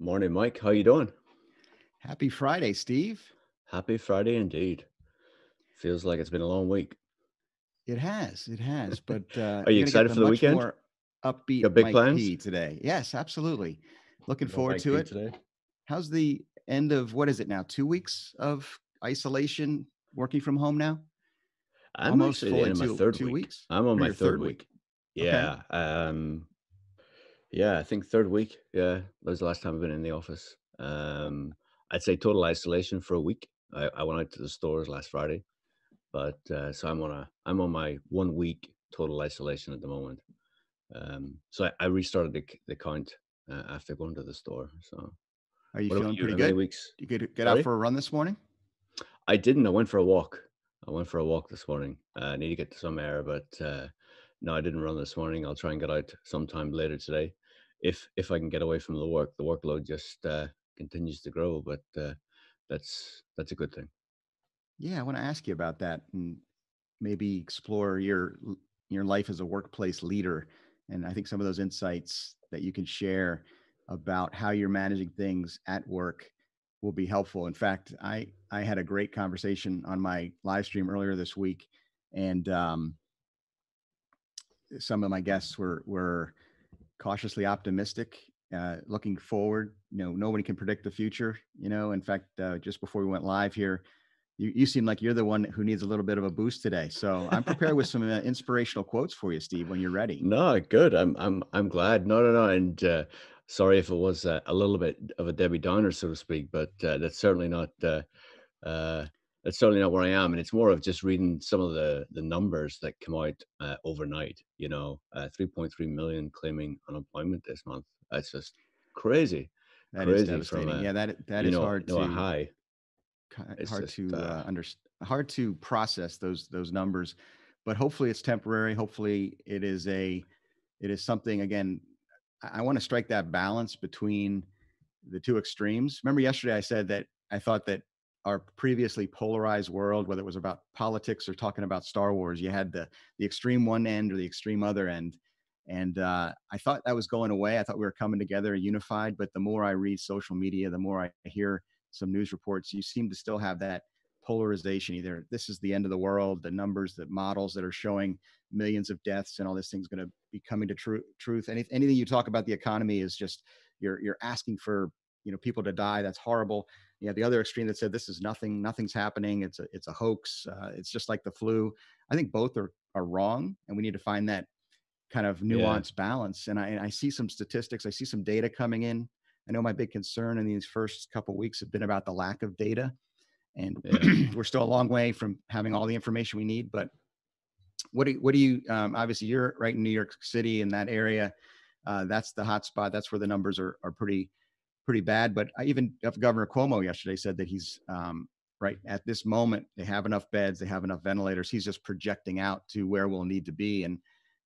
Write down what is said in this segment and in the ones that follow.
Morning, Mike. How you doing? Happy Friday, Steve. Happy Friday indeed. Feels like it's been a long week. It has, it has. But uh, Are you I'm get excited the for the much weekend? more upbeat Got big Mike plans? P today. Yes, absolutely. Looking No forward Mike to P it. today. How's the end of what is it now? Two weeks of isolation, working from home now? I'm Almost actually fully in my two third two week. weeks. I'm on Or my third third week. week. Okay. Yeah. Um, yeah, I think third week. Yeah, that was the last time I've been in the office. Um, I'd say total isolation for a week. I, I went out to the stores last Friday, but uh, so I'm on a I'm on my one week total isolation at the moment. Um, so I, I restarted the the count uh, after going to the store. So Are you what feeling you? pretty good? weeks? You get get out for a run this morning? I didn't. I went for a walk. I went for a walk this morning. Uh, I need to get some air, but uh, no, I didn't run this morning. I'll try and get out sometime later today, if if I can get away from the work. The workload just uh, continues to grow, but uh, that's that's a good thing. Yeah, I want to ask you about that and maybe explore your your life as a workplace leader. And I think some of those insights that you can share about how you're managing things at work will be helpful. In fact, I I had a great conversation on my live stream earlier this week, and um, some of my guests were were cautiously optimistic, uh, looking forward. You know, nobody can predict the future. You know, in fact, uh, just before we went live here, you you seem like you're the one who needs a little bit of a boost today. So I'm prepared with some uh, inspirational quotes for you, Steve, when you're ready. No, good. I'm I'm I'm glad. No, no, no. And uh, sorry if it was uh, a little bit of a Debbie Downer, so to speak, but uh, that's certainly not. That's certainly not where I am, and it's more of just reading some of the the numbers that come out uh, overnight. You know, uh, 3.3 million claiming unemployment this month. That's just crazy, That is crazy from devastating. a Yeah, that that is know hard you know a to high. It's hard just to uh, uh, under, hard to process those those numbers but hopefully it's temporary hopefully it is a it is something again i, I want to strike that balance between the two extremes remember yesterday i said that i thought that our previously polarized world whether it was about politics or talking about star wars you had the the extreme one end or the extreme other end. And uh, i thought that was going away. I thought we were coming together unified but the more i read social media the more i hear some news reports you seem to still have that polarization either this is the end of the world the numbers the models that are showing millions of deaths and all this thing's going to be coming to tru- truth. Any, anything you talk about the economy is just you're you're asking for you know people to die. That's horrible you have the other extreme that said this is nothing nothing's happening it's a it's a hoax uh, it's just like the flu i think both are are wrong and we need to find that kind of yeah balance and I, and I see some statistics i see some data coming in i know my big concern in these first couple weeks have been about the lack of data and yeah. we're still a long way from having all the information we need. But what do you, what do you? Um, obviously, you're right in New York City in that area. Uh, that's the hot spot. That's where the numbers are are pretty pretty bad. But even Governor Cuomo yesterday said that he's um, right at this moment they have enough beds, they have enough ventilators. He's just projecting out to where we'll need to be, and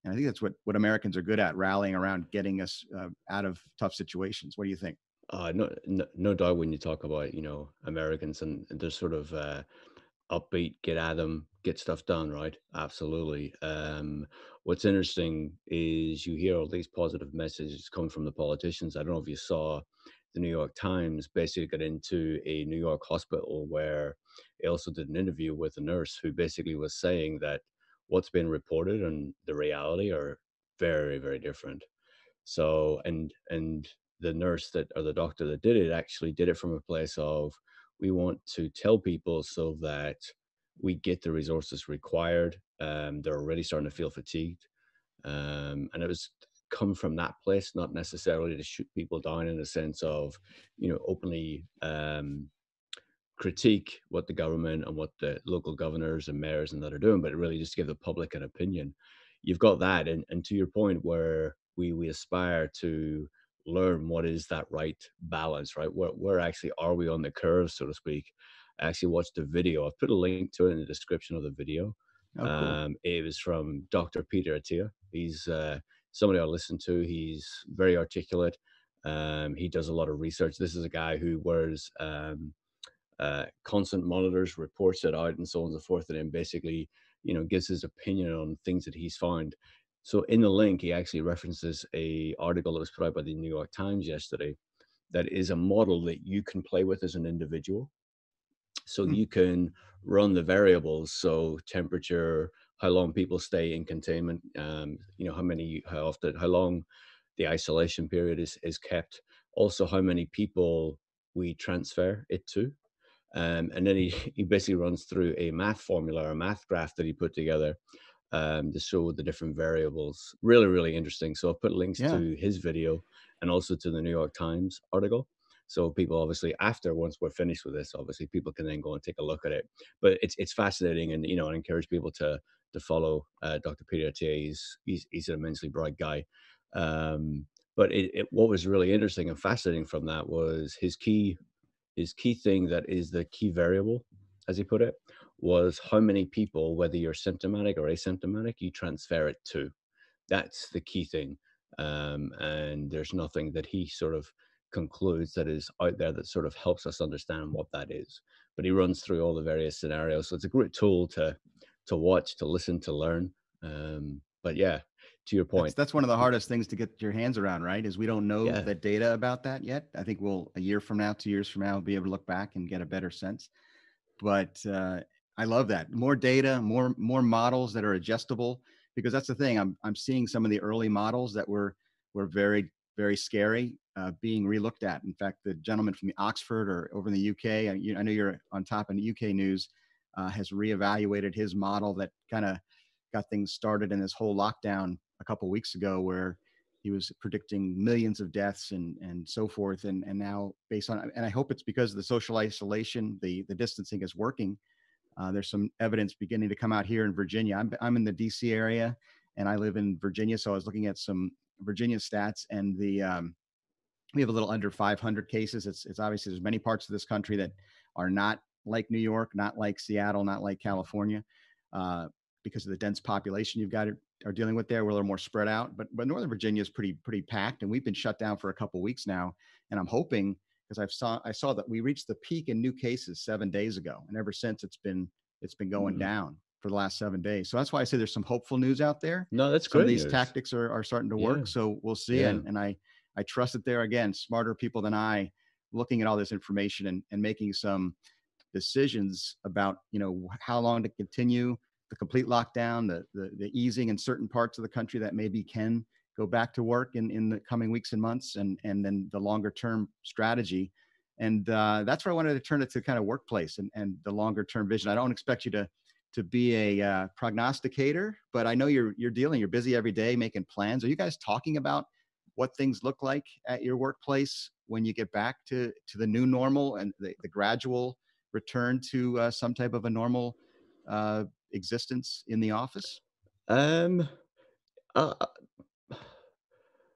and I think that's what what Americans are good at, rallying around getting us uh, out of tough situations. What do you think? Uh, no, no, no doubt when you talk about, you know, Americans and they're sort of uh, upbeat, get at them, get stuff done, right? Absolutely. Um, what's interesting is you hear all these positive messages coming from the politicians. I don't know if you saw the New York Times basically got into a New York hospital where it also did an interview with a nurse who basically was saying that what's been reported and the reality are very, very different. So, and and the nurse that or the doctor that did it actually did it from a place of we want to tell people so that we get the resources required. Um, they're already starting to feel fatigued, um, and it was come from that place, not necessarily to shoot people down in a sense of, you know, openly um, critique what the government and what the local governors and mayors and that are doing, but really just give the public an opinion. You've got that, and and to your point, where we we aspire to learn what is that right balance, right? Where where actually are we on the curve, so to speak? I actually watched a video. I've put a link to it in the description of the video. Oh, cool. Um, it was from Dr. Peter Attia. He's uh, somebody I listen to. He's very articulate. Um, he does a lot of research. This is a guy who wears um, uh, constant monitors, reports it out, and so on and so forth, and then basically, you know, gives his opinion on things that he's found. So in the link, he actually references a article that was put out by the New York Times yesterday, that is a model that you can play with as an individual. So Hmm. you can run the variables, so temperature, how long people stay in containment, um, you know, how many, how often, how long the isolation period is is kept, also how many people we transfer it to. Um, and then he, he basically runs through a math formula or a math graph that he put together um, to show the different variables. Really, really interesting. So I'll put links Yeah. to his video and also to the New York Times article. So people obviously after once we're finished with this, obviously people can then go and take a look at it. But it's it's fascinating, and you know, I encourage people to to follow uh, Dr. Peter Attia. He's, he's he's an immensely bright guy. Um, but it, it, what was really interesting and fascinating from that was his key his key thing that is the key variable, as he put it, was how many people, whether you're symptomatic or asymptomatic, you transfer it to. That's the key thing. Um, and there's nothing that he sort of concludes that is out there that sort of helps us understand what that is. But he runs through all the various scenarios. So it's a great tool to to watch, to listen, to learn. Um, but yeah, to your point, that's one of the hardest things to get your hands around, right? Is we don't know yeah, the data about that yet. I think we'll a year from now, two years from now, we'll be able to look back and get a better sense. But uh, I love that more data, more more models that are adjustable because that's the thing. I'm I'm seeing some of the early models that were were very very scary uh, being relooked at. In fact, the gentleman from the Oxford or over in the UK, I, you, I know you're on top in the UK news, uh, has reevaluated his model that kind of got things started in this whole lockdown a couple weeks ago, where he was predicting millions of deaths and and so forth. And and now based on and I hope it's because the social isolation, the the distancing is working. Uh, there's some evidence beginning to come out here in Virginia. I'm I'm in the D.C. area, and I live in Virginia, so I was looking at some Virginia stats, and the um, we have a little under 500 cases. It's it's obviously there's many parts of this country that are not like New York, not like Seattle, not like California, uh, because of the dense population you've got are dealing with there. We're a little more spread out, but but Northern Virginia is pretty pretty packed, and we've been shut down for a couple weeks now. And I'm hoping because I've saw I saw that we reached the peak in new cases seven days ago, and ever since it's been it's been going Mhm. down for the last seven days. So that's why I say there's some hopeful news out there. no, that's Some great these news. tactics are, are starting to Yeah, work. So we'll see. yeah. And and I I trust that there again, smarter people than I looking at all this information and, and making some decisions about you know how long to continue the complete lockdown, the, the the easing in certain parts of the country that maybe can go back to work in in the coming weeks and months, and and then the longer term strategy. And uh, that's where I wanted to turn it to kind of workplace and, and the longer term vision. I don't expect you to to be a uh, prognosticator, but I know you're you're dealing. You're busy every day making plans. Are you guys talking about what things look like at your workplace when you get back to to the new normal and the, the gradual return to uh, some type of a normal uh, existence in the office? Um, uh, uh,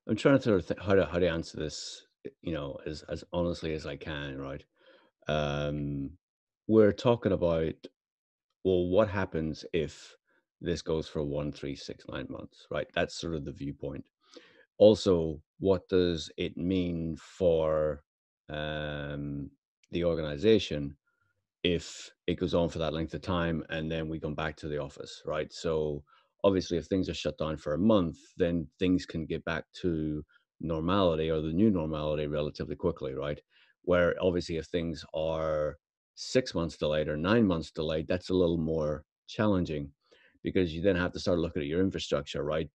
I'm trying to sort of think how to how to answer this, you know, as as honestly as I can, right? Um, we're talking about well, what happens if this goes for one, three, six, nine months, right? That's sort of the viewpoint. Also, what does it mean for um, the organization if it goes on for that length of time and then we come back to the office, right? So obviously, if things are shut down for a month, then things can get back to normality or the new normality relatively quickly, right? Where obviously, if things are six months delayed or nine months delayed, that's a little more challenging because you then have to start looking at your infrastructure, right?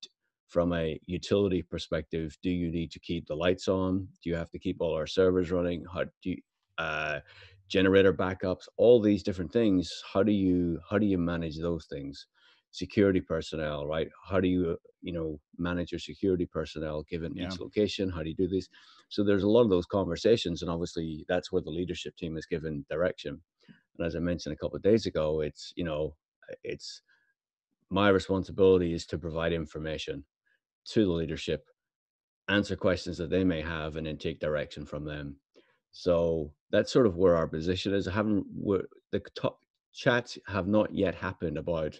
From a utility perspective, do you need to keep the lights on? Do you have to keep all our servers running? How do you, uh, generator backups, all these different things. How do you how do you manage those things? Security personnel, right? How do you you know manage your security personnel given Yeah, each location? How do you do this? So there's a lot of those conversations, and obviously that's where the leadership team is given direction. And as I mentioned a couple of days ago, it's you know eh, it's my responsibility is to provide information to the leadership answer questions that they may have and then take direction from them. So that's sort of where our position is. I haven't the top chats have not yet happened about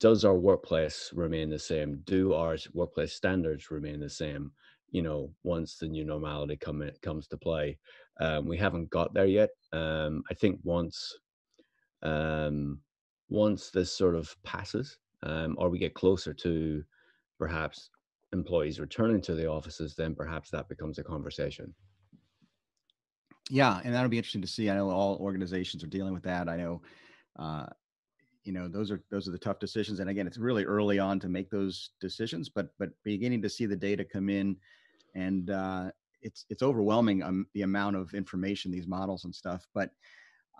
does our workplace remain the same? Do our workplace standards remain the same? You know, once the new normality come in, comes to play, um, we haven't got there yet. Um, I think once um, once this sort of passes, um, or we get closer to perhaps employees returning to the offices, then perhaps that becomes a conversation. Yeah, and that'll be interesting to see. I know all organizations are dealing with that. I know, uh, you know, those are those are the tough decisions. And again, it's really early on to make those decisions, but but beginning to see the data come in, and uh, it's it's overwhelming um, the amount of information these models and stuff. But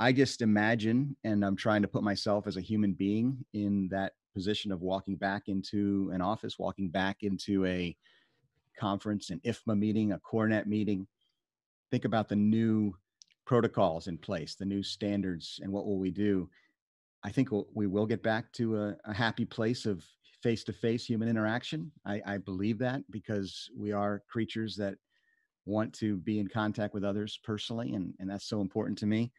I just imagine, and I'm trying to put myself as a human being in that position of walking back into an office, walking back into a conference, an IFMA meeting, a CoreNet meeting think about the new protocols in place, the new standards, and what will we do? I think we'll, we will get back to a, a happy place of face-to-face human interaction. I, I believe that because we are creatures that want to be in contact with others personally, and, and that's so important to me.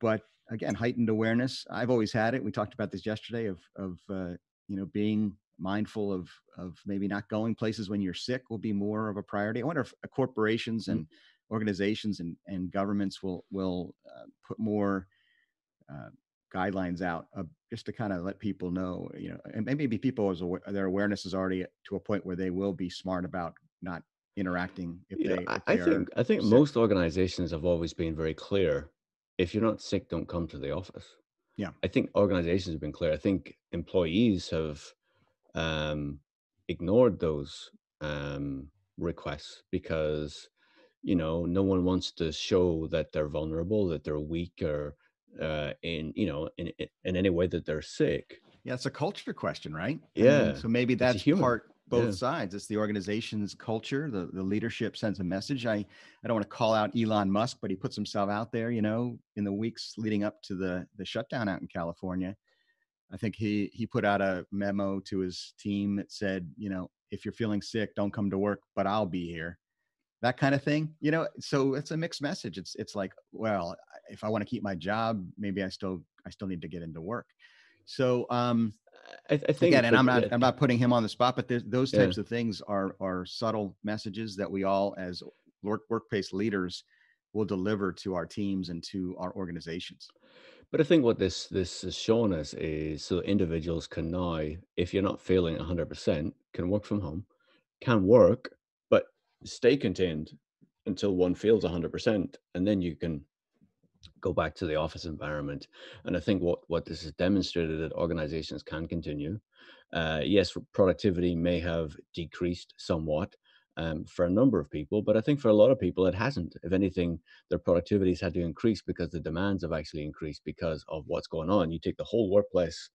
But again, heightened awareness. I've always had it. We talked about this yesterday of of uh, you know being mindful of of maybe not going places when you're sick will be more of a priority. I wonder if uh, corporations mm-hmm. and organizations and, and governments will will uh, put more uh, guidelines out uh, just to kind of let people know, you know, and maybe people aware, their awareness is already to a point where they will be smart about not interacting if you they. Know, if I, I think I think sick. most organizations have always been very clear. If you're not sick, don't come to the office. Yeah, I think organizations have been clear. I think employees have um, ignored those um, requests because you know no one wants to show that they're vulnerable that they're weak or uh, in you know in in any way that they're sick. Yeah it's a culture question right? Yeah I mean, so maybe that's part both yeah. sides. It's the organization's culture the, the leadership sends a message. I i don't want to call out elon musk but he puts himself out there you know in the weeks leading up to the the shutdown out in california. I think he he put out a memo to his team that said you know if you're feeling sick don't come to work but i'll be here that kind of thing you know so it's a mixed message it's it's like well if i want to keep my job maybe i still i still need to get into work so um I, I think again, and I'm not I'm not putting him on the spot, but those types yeah. of things are are subtle messages that we all as work, workplace leaders will deliver to our teams and to our organizations. But I think what this this has shown us is so individuals can now, if you're not feeling 100%, can work from home, can work stay contained until one feels 100% and then you can go back to the office environment and i think what what this has demonstrated that organizations can continue uh, yes productivity may have decreased somewhat um, for a number of people but i think for a lot of people it hasn't if anything their productivity has had to increase because the demands have actually increased because of what's going on you take the whole workplace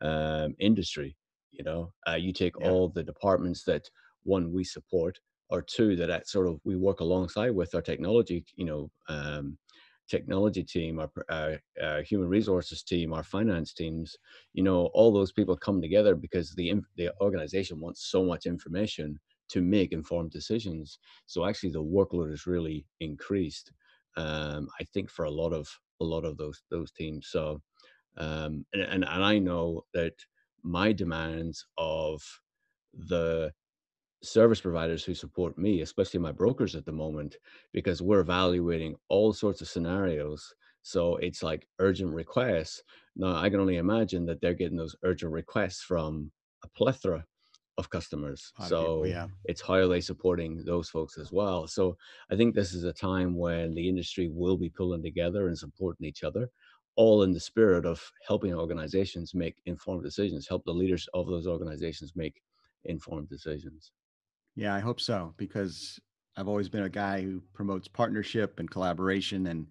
um, industry you know uh, you take yeah. all the departments that one we support or two that I sort of we work alongside with our technology, you know, um, technology team, our, our, our, human resources team, our finance teams, you know, all those people come together because the the organization wants so much information to make informed decisions. So actually, the workload is really increased. Um, I think for a lot of a lot of those those teams. So, um, and, and and I know that my demands of the service providers who support me, especially my brokers at the moment, because we're evaluating all sorts of scenarios. So it's like urgent requests. Now, I can only imagine that they're getting those urgent requests from a plethora of customers. so yeah. it's how are they supporting those folks as well. So I think this is a time when the industry will be pulling together and supporting each other, all in the spirit of helping organizations make informed decisions, help the leaders of those organizations make informed decisions. Yeah, I hope so because I've always been a guy who promotes partnership and collaboration and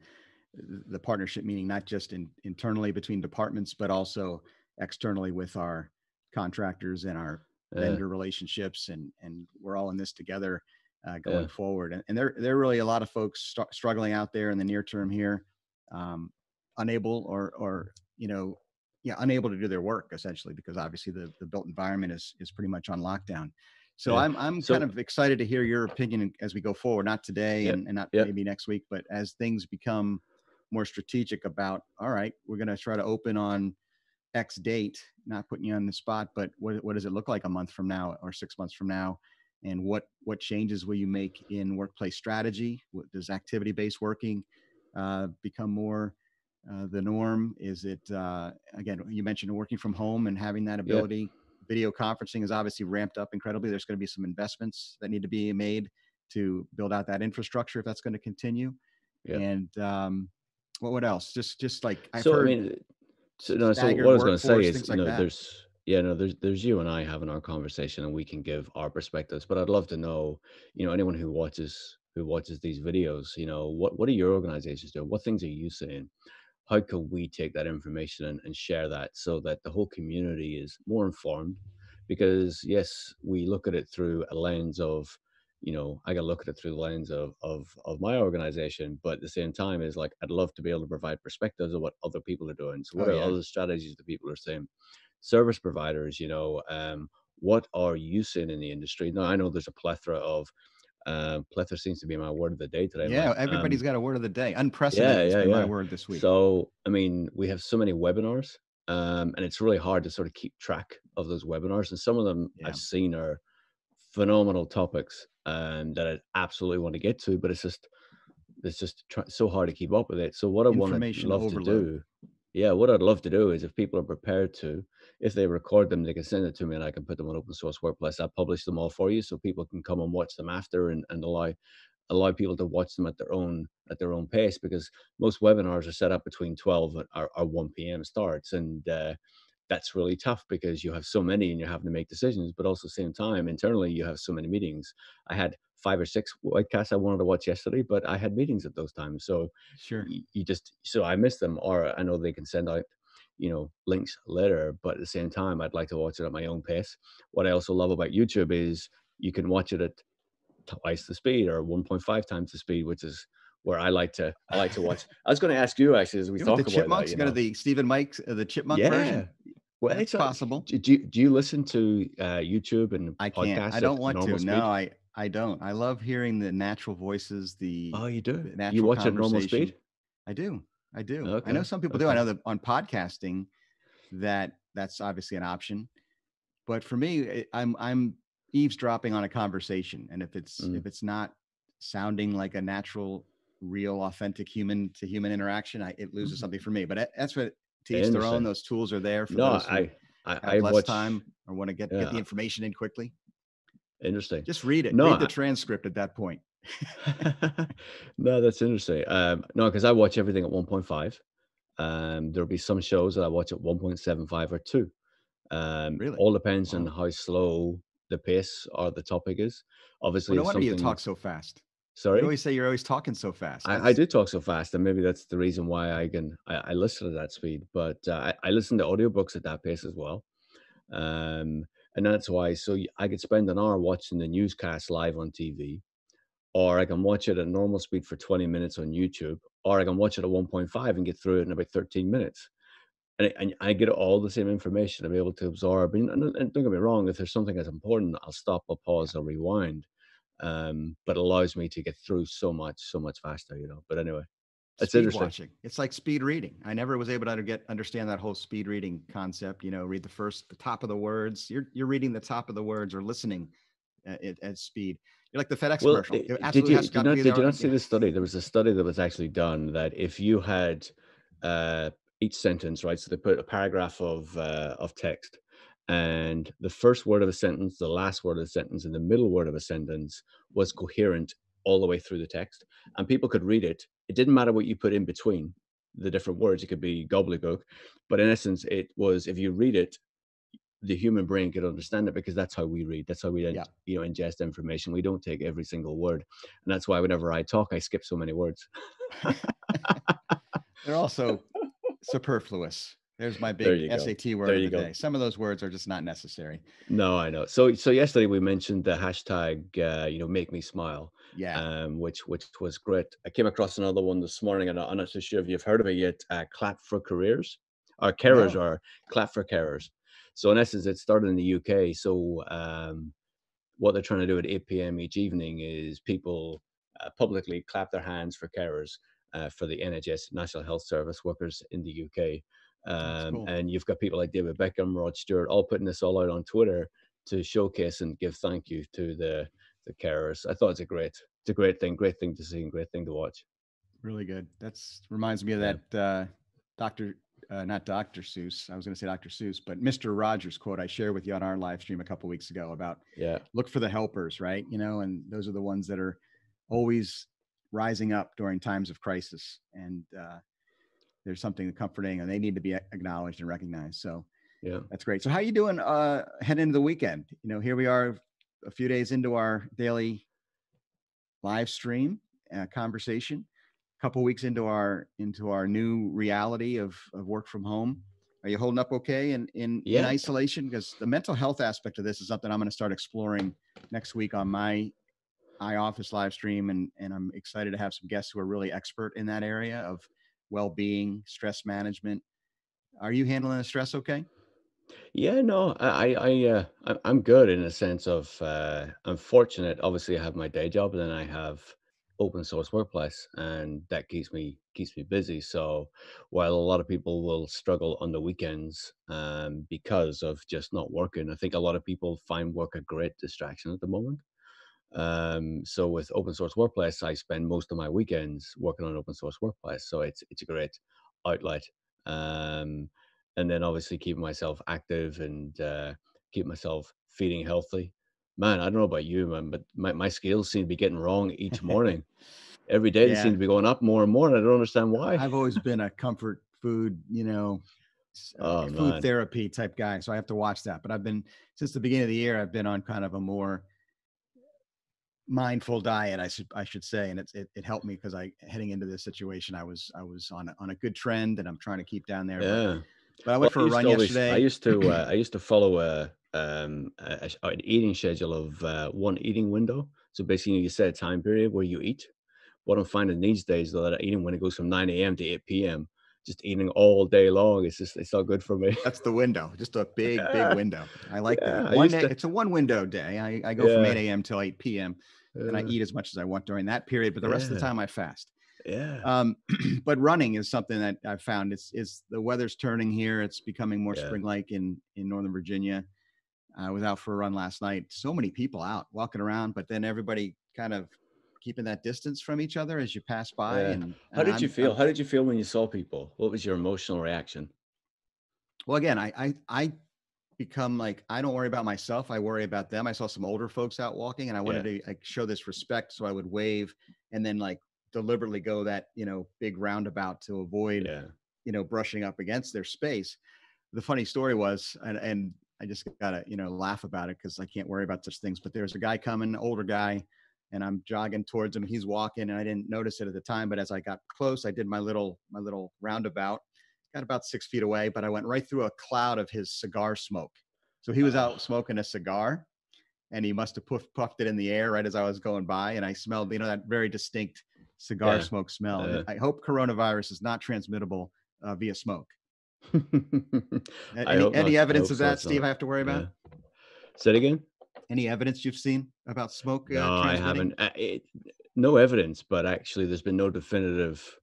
the partnership meaning not just in, internally between departments but also externally with our contractors and our vendor relationships and and we're all in this together uh, going yeah. forward and, and there there are really a lot of folks st- struggling out there in the near term here um, unable or or you know yeah unable to do their work essentially because obviously the the built environment is is pretty much on lockdown so yeah. I'm I'm so, kind of excited to hear your opinion as we go forward, not today yeah, and, and, not yeah. maybe next week, but as things become more strategic about, all right, we're going to try to open on X date, not putting you on the spot, but what, what does it look like a month from now or six months from now? And what, what changes will you make in workplace strategy? What, does activity-based working uh, become more uh, the norm? Is it, uh, again, you mentioned working from home and having that ability video conferencing is obviously ramped up incredibly. There's going to be some investments that need to be made to build out that infrastructure if that's going to continue. Yeah. And um, what what else? Just just like I've so heard. I mean, so, no, so what I was going to say is, you know, that. there's yeah, no, there's there's you and I having our conversation, and we can give our perspectives. But I'd love to know, you know, anyone who watches who watches these videos, you know, what what are your organizations doing? What things are you seeing? How can we take that information and, and share that so that the whole community is more informed? Because yes, we look at it through a lens of you know, I got to look at it through the lens of of of my organization, but at the same time, is like I'd love to be able to provide perspectives of what other people are doing. So, what oh are yeah, other strategies that people are saying? Service providers, you know, um, what are you seeing in the industry? Now, I know there's a plethora of uh, plethora seems to be my word of the day today, yeah. Mike. Everybody's Um, got a word of the day. yeah, Unprecedented has yeah, been my word this week. So, I mean, we have so many webinars, um, and it's really hard to sort of keep track of those webinars. And some of them Yeah. I've seen are phenomenal topics um, that I absolutely want to get to, but it's just it's just try, so hard to keep up with it. So, what I want to love to do, yeah, what I'd love to do is if people are prepared to, if they record them, they can send it to me, and I can put them on open source workplace. I'll publish them all for you, so people can come and watch them after, and, and allow allow people to watch them at their own at their own pace because most webinars are set up between 12 and- or, or 1 p.m starts and uh, that's really tough because you have so many and you're having to make decisions but also same time internally you have so many meetings i had five or six webcasts i wanted to watch yesterday but i had meetings at those times so Sure. you just so i miss them or i know they can send out you know links later but at the same time i'd like to watch it at my own pace what i also love about youtube is you can watch it at twice the speed or 1.5 times the speed which is where i like to i like to watch i was going to ask you actually as we You talk went about the chipmunks. that, you to know. the Stephen Mike's uh, the chipmunk yeah version. well it's possible. do, do, you, do you listen to uh, youtube and I podcasts can't. I don't want to. speed? No, I I don't. I love hearing the natural voices. The oh you do the natural you watch at normal speed I do. I do. I know some people do. I know that on podcasting, that that's obviously an option. But for me, I'm I'm eavesdropping on a conversation, and if it's Mm. if it's not sounding like a natural, real, authentic human to human interaction, I, it loses Mhm. something for me. But that's what to each their own. Those tools are there for no those who i i have i less time or want to get get the information in quickly. interesting Just read it. No, read the transcript at that point. no, that's interesting. Um, no, because I watch everything at 1.5. Um, there'll be some shows that I watch at 1.75 or 2. Um, Really? all depends on how slow the pace or the topic is. Obviously, Well, no wonder you talk so fast. Sorry, You always say you're always talking so fast. I, I do talk so fast, and maybe that's the reason why I can I, I listen at that speed. But uh, I, I listen to audiobooks at that pace as well, um, and that's why. So I could spend an hour watching the newscast live on TV, or I can watch it at normal speed for 20 minutes on YouTube, or I can watch it at 1.5 and get through it in about 13 minutes. And, I- and I get all the same information. I'm able to absorb. And, and don't get me wrong, if there's something that's important, I'll stop, I'll pause, I'll rewind. Um, but it allows me to get through so much, so much faster, you know. But anyway, it's speed interesting. watching. It's like speed reading. I never was able to get understand that whole speed reading concept. You know, read the first, the top of the words. You're you're reading the top of the words or listening at, at, at speed. You're like the FedEx Well, commercial. It did you has did you not, did you not see the study? There was a study that was actually done that if you had uh, each sentence, right? So they put a paragraph of uh, of text, and the first word of a sentence, the last word of a sentence, and the middle word of a sentence was coherent all the way through the text, and people could read it. It didn't matter what you put in between the different words; it could be gobbledygook, but in essence, it was if you read it. The human brain could understand it because that's how we read. That's how we, Yeah. you know, ingest information. We don't take every single word, and that's why whenever I talk, I skip so many words. They're also superfluous. There's my There big go. SAT word There of the go. day. Some of those words are just not necessary. No, I know. So, so yesterday we mentioned the hashtag, uh, you know, make me smile, Yeah. um, which which was great. I came across another one this morning, and I'm not so sure if you've heard of it yet. Uh, Clap for Careers, or carers, No. or Clap for Carers. So, in essence, it started in the UK. So, um, what they're trying to do at 8 p.m. each evening is people uh, publicly clap their hands for carers uh, for the NHS National Health Service workers in the UK. Um, cool. And you've got people like David Beckham, Rod Stewart, all putting this all out on Twitter to showcase and give thank you to the the carers. I thought it's a great, it's a great thing, great thing to see, and great thing to watch. Really good. That's reminds me of Yeah. that uh, Dr. uh, not Dr. Seuss. I was going to say Dr. Seuss, but Mr. Rogers quote I shared with you on our live stream a couple weeks ago about Yeah. look for the helpers, right? You know, and those are the ones that are always rising up during times of crisis, and uh, there's something comforting, and they need to be acknowledged and recognized. So Yeah. that's great. So how you doing? Uh, heading into the weekend. You know, here we are, a few days into our daily live stream uh, conversation. Couple weeks into our into our new reality of of work from home. Are you holding up okay in in, in isolation? Because the mental health aspect of this is something I'm going to start exploring next week on my iOffice live stream, and and I'm excited to have some guests who are really expert in that area of well-being, stress management. Are you handling the stress okay? Yeah, no, I, I, I, uh, I- I'm good in a sense of, uh, I'm fortunate. Obviously, I have my day job, and then I have open source workplace, and that keeps me keeps me busy. So, while a lot of people will struggle on the weekends, um, because of just not working, I think a lot of people find work a great distraction at the moment. Um, so with open source workplace, I spend most of my weekends working on open source workplace. So it's it's a great outlet. Um, and then obviously keeping myself active and uh, keep myself feeding healthy. Man, I don't know about you, man, but my, my scales seem to be getting wrong each morning. Every day they seem to be going up more and more, and I don't understand why. I've always been a comfort food, you know, uh, Oh, food man. therapy type guy. So I have to watch that. But I've been since the beginning of the year. I've been on kind of a more mindful diet. I should I should say, and it's it, it helped me because I heading into this situation, I was I was on a, on a good trend, and I'm trying to keep down there. Yeah. But I went I for a run always, yesterday. I used to, uh, I used to follow a, um, a, a an eating schedule of uh, one eating window. So basically, you set a time period where you eat. What I'm finding these days, though, that eating when it goes from 9 a.m. to 8 p.m., just eating all day long, it's just, it's not good for me. That's the window, just a big, Yeah. big window. I like Yeah, that. One day, to- it's a one window day. I, I go from Yeah. 8 a.m. till 8 p.m. and I eat as much as I want during that period, but the rest of the time I fast. Yeah. Um, but running is something that I've found. It's is the weather's turning here. It's becoming more Yeah. spring-like in in Northern Virginia. I was out for a run last night. So many people out walking around, but then everybody kind of keeping that distance from each other as you pass by. Yeah. And, How did you I'm- feel? I'm- How did you feel when you saw people? What was your emotional reaction? well, again, I I I become like I don't worry about myself. I worry about them. I saw some older folks out walking, and I wanted to like show this respect, so I would wave and then like deliberately go that you know big roundabout to avoid Yeah. you know brushing up against their space. The funny story was and, and i just gotta you know laugh about it because i can't worry about such things but there's a guy coming older guy and i'm jogging towards him he's walking and i didn't notice it at the time but as i got close i did my little my little roundabout. Got about six feet away but i went right through a cloud of his cigar smoke. So he was out ah. smoking a cigar and he must have puff, puffed it in the air right as i was going by and i smelled you know that very distinct cigar Yeah. smoke smell Yeah. i hope coronavirus is not transmittable uh, via smoke any, any. Evidence of that, it's Steve? not. I have to worry about Yeah. Say it again. any evidence you've seen about smoke? Uh, No, I haven't. Uh, it, no evidence, but actually, there's been no definitive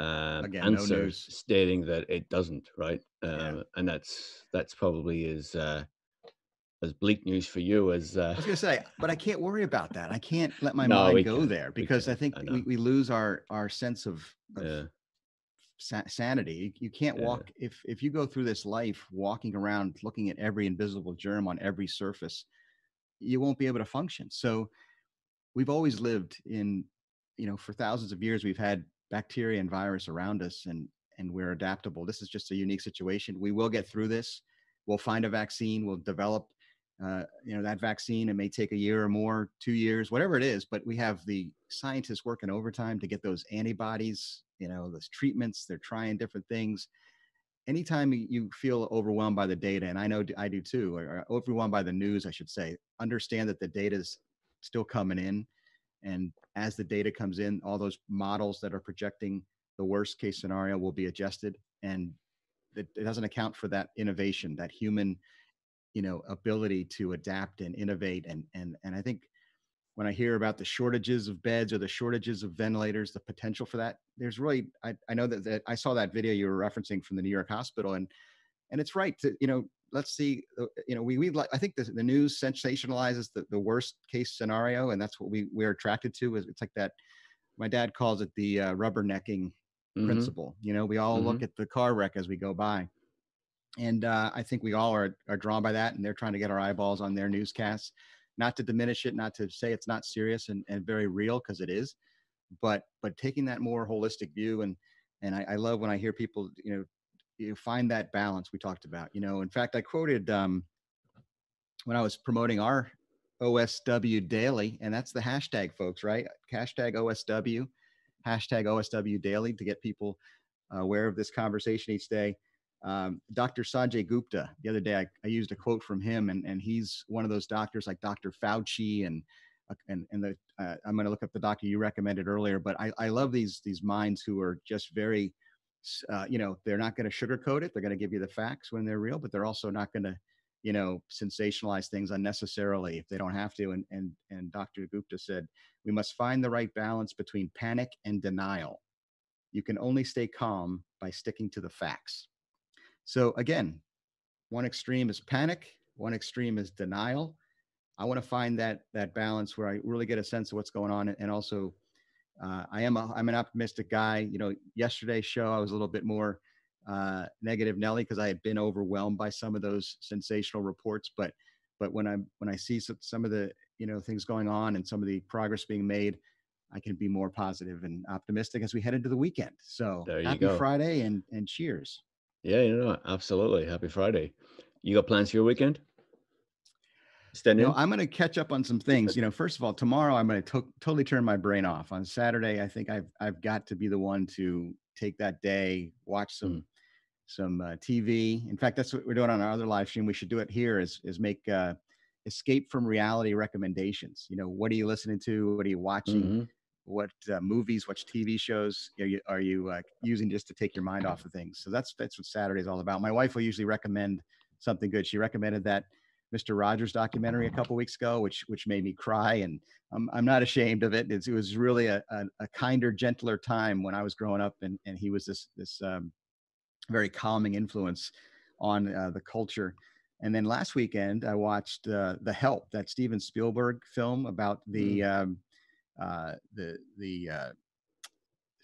um, Again, no answer stating that it doesn't. Right, um, Yeah. and that's that's probably as uh, as bleak news for you as. Uh, I was gonna say, but I can't worry about that. I can't let my No, mind go can't. there because I think I we, we lose our our sense of, of yeah, sa- sanity. You, you can't Yeah. walk if if you go through this life walking around looking at every invisible germ on every surface, you won't be able to function. So we've always lived in, you know, for thousands of years we've had bacteria and virus around us and and we're adaptable. This is just a unique situation. We will get through this. We'll find a vaccine. We'll develop uh, you know that vaccine. It may take a year or more, two years, whatever it is. But we have the scientists working overtime to get those antibodies. You know, those treatments. They're trying different things. Anytime you- feel overwhelmed by the data, and I know i do too, or overwhelmed by the news, I should say, understand that the data is still coming in, and as the data comes in, all those models that are projecting the worst case scenario will be adjusted, and it doesn't account for that innovation, that human, you know, ability to adapt and innovate, and and and I think when I hear about the shortages of beds or the shortages of ventilators, the potential for that, there's really, I, I know that, that I saw that video you were referencing from the New York hospital and, and it's right to, you know, let's see, uh, you know, we, we like, I think the, the news sensationalizes the, the worst case scenario. And that's what we, we're attracted to is it's like that. My dad calls it the uh, rubbernecking Mhm. principle. You know, we all look Mhm. at the car wreck as we go by. And uh, I think we all are, are drawn by that, and they're trying to get our eyeballs on their newscasts. Not to diminish it, not to say it's not serious and, and very real, because it is, but but taking that more holistic view and and I, I love when I hear people, you know, you find that balance we talked about. You know, in fact, I quoted um, when I was promoting our OSW daily, and that's the hashtag, folks, right? Hashtag OSW, hashtag OSW daily to get people aware of this conversation each day. Um, Dr. Sanjay Gupta, the other day, I, I, used a quote from him, and, and he's one of those doctors like Dr. Fauci and uh, and and the uh, I'm going to look up the doctor you recommended earlier, but I, I love these these minds who are just very, uh, you know, they're not going to sugarcoat it. They're going to give you the facts when they're real, but they're also not going to you know, sensationalize things unnecessarily if they don't have to. And and and Dr. Gupta said we must find the right balance between panic and denial. You can only stay calm by sticking to the facts. So again, one extreme is panic, one extreme is denial. I want to find that that balance where I really get a sense of what's going on, and also uh, I am a, I'm an optimistic guy. You know, yesterday's show I was a little bit more uh, negative Nelly because I had been overwhelmed by some of those sensational reports. But but when I when I see some, some of the you know things going on and some of the progress being made, I can be more positive and optimistic as we head into the weekend. So happy go. Friday and and cheers. Yeah, you know, absolutely. Happy Friday. You got plans for your weekend? Staying no, I'm going to catch up on some things. You know, first of all, tomorrow I'm going to to- totally turn my brain off. On Saturday, I think I've I've got to be the one to take that day, watch some mm some uh, TV. In fact, that's what we're doing on our other live stream. We should do it here. Is is make uh, escape from reality recommendations. You know, what are you listening to? What are you watching? Mm-hmm. What uh, movies? What TV shows are you, are you uh, using just to take your mind off of things? So that's that's what Saturday is all about. My wife will usually recommend something good. She recommended that Mr. Rogers documentary a couple weeks ago, which which made me cry, and I'm I'm not ashamed of it. It's, it was really a, a, a kinder, gentler time when I was growing up, and and he was this this um, very calming influence on uh, the culture. And then last weekend, I watched uh, The Help, that Steven Spielberg film about the mm. um, uh, the the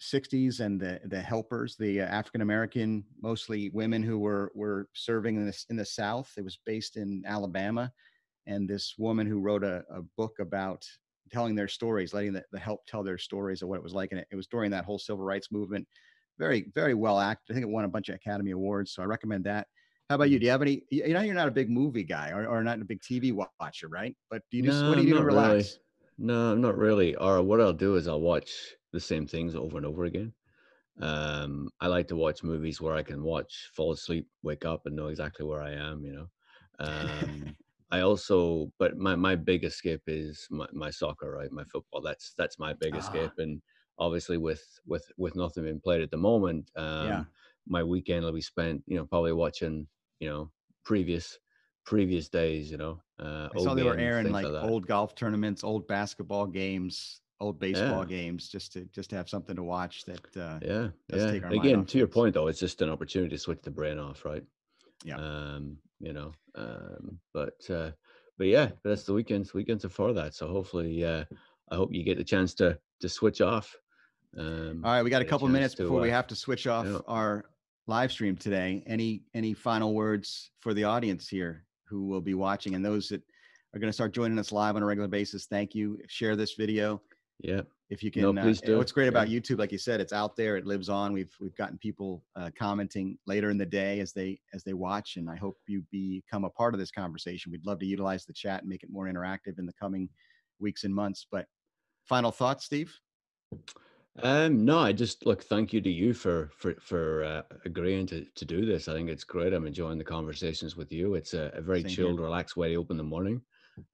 60s uh, and the the helpers, the uh, African American, mostly women who were were serving in the in the South. It was based in Alabama, and this woman who wrote a, a book about telling their stories, letting the, the help tell their stories of what it was like. And it, it was during that whole civil rights movement very very well acted. I think it won a bunch of Academy Awards, so I recommend that. How about you? Mm-hmm. Do you have any? You know, you're not a big movie guy or, or not a big TV watcher, right? But do you just no, what do you do to relax? Really. No, not really. Or what I'll do is I'll watch the same things over and over again. Um, I like to watch movies where I can watch, fall asleep, wake up, and know exactly where I am. You know. Um, I also, but my my big escape is my, my soccer, right? My football. That's that's my big ah. escape, and obviously with with with nothing being played at the moment um yeah. my weekend will be spent you know probably watching you know previous previous days you know uh I saw they were airing like, like old golf tournaments old basketball games old baseball yeah. games just to just to have something to watch that uh yeah yeah. again to your point though it's just an opportunity to switch the brain off right? Yeah. Um you know um but uh but yeah that's the weekends weekends are for that so hopefully uh i hope you get the chance to to switch off um, All right, we got a couple minutes before to, uh, we have to switch off our live stream today. Any any final words for the audience here who will be watching and those that are going to start joining us live on a regular basis? Thank you. Share this video. Yeah. If you can, no, please uh, do. What's great yeah. about YouTube, like you said, it's out there. It lives on. We've we've gotten people uh, commenting later in the day as they as they watch, and I hope you become a part of this conversation. We'd love to utilize the chat and make it more interactive in the coming weeks and months. But final thoughts, Steve. Um, no, I just look. Thank you to you for for for uh, agreeing to to do this. I think it's great. I'm enjoying the conversations with you. It's a, a very chilled, relaxed way to open the morning.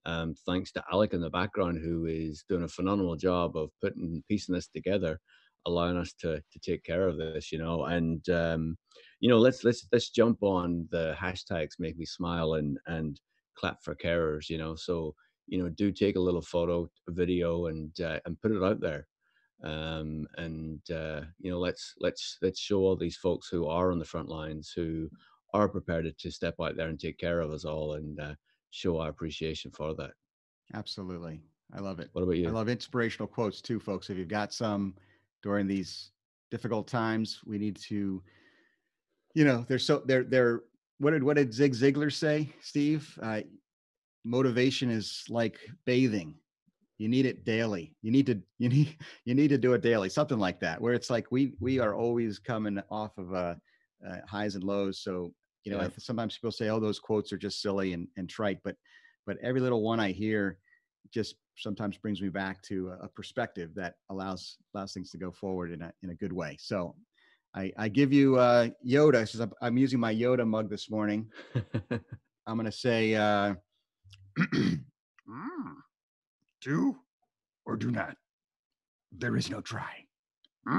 Um, thanks to Alec in the background, who is doing a phenomenal job of putting piecing this together, allowing us to to take care of this. You know, and um, you know, let's let's let's jump on the hashtags. Make me smile and and clap for carers. You know, so you know, do take a little photo, video, and uh, and put it out there um, and uh, you know let's let's let's show all these folks who are on the front lines who are prepared to step out there and take care of us all and uh, show our appreciation for that absolutely i love it what about you i love inspirational quotes too folks if you've got some during these difficult times. We need to, you know, they're so they're they're what did what did Zig Ziglar say, Steve? Uh, motivation is like bathing. You need it daily. You need to you need you need to do it daily, something like that. Where it's like we we are always coming off of uh, uh highs and lows. So you know, yeah. Sometimes people say, "Oh, those quotes are just silly and and trite," but but every little one I hear just sometimes brings me back to a, a perspective that allows allows things to go forward in a in a good way. So I, I give you uh, Yoda. Since I'm, I'm, using my Yoda mug this morning, I'm going to say, uh, mm, do or do not. There is no try.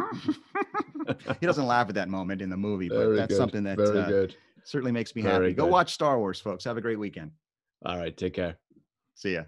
he doesn't laugh at that moment in the movie, but Very that's good. something that uh, certainly makes me Very happy. Good. Go watch Star Wars, folks. Have a great weekend. All right. Take care. See ya.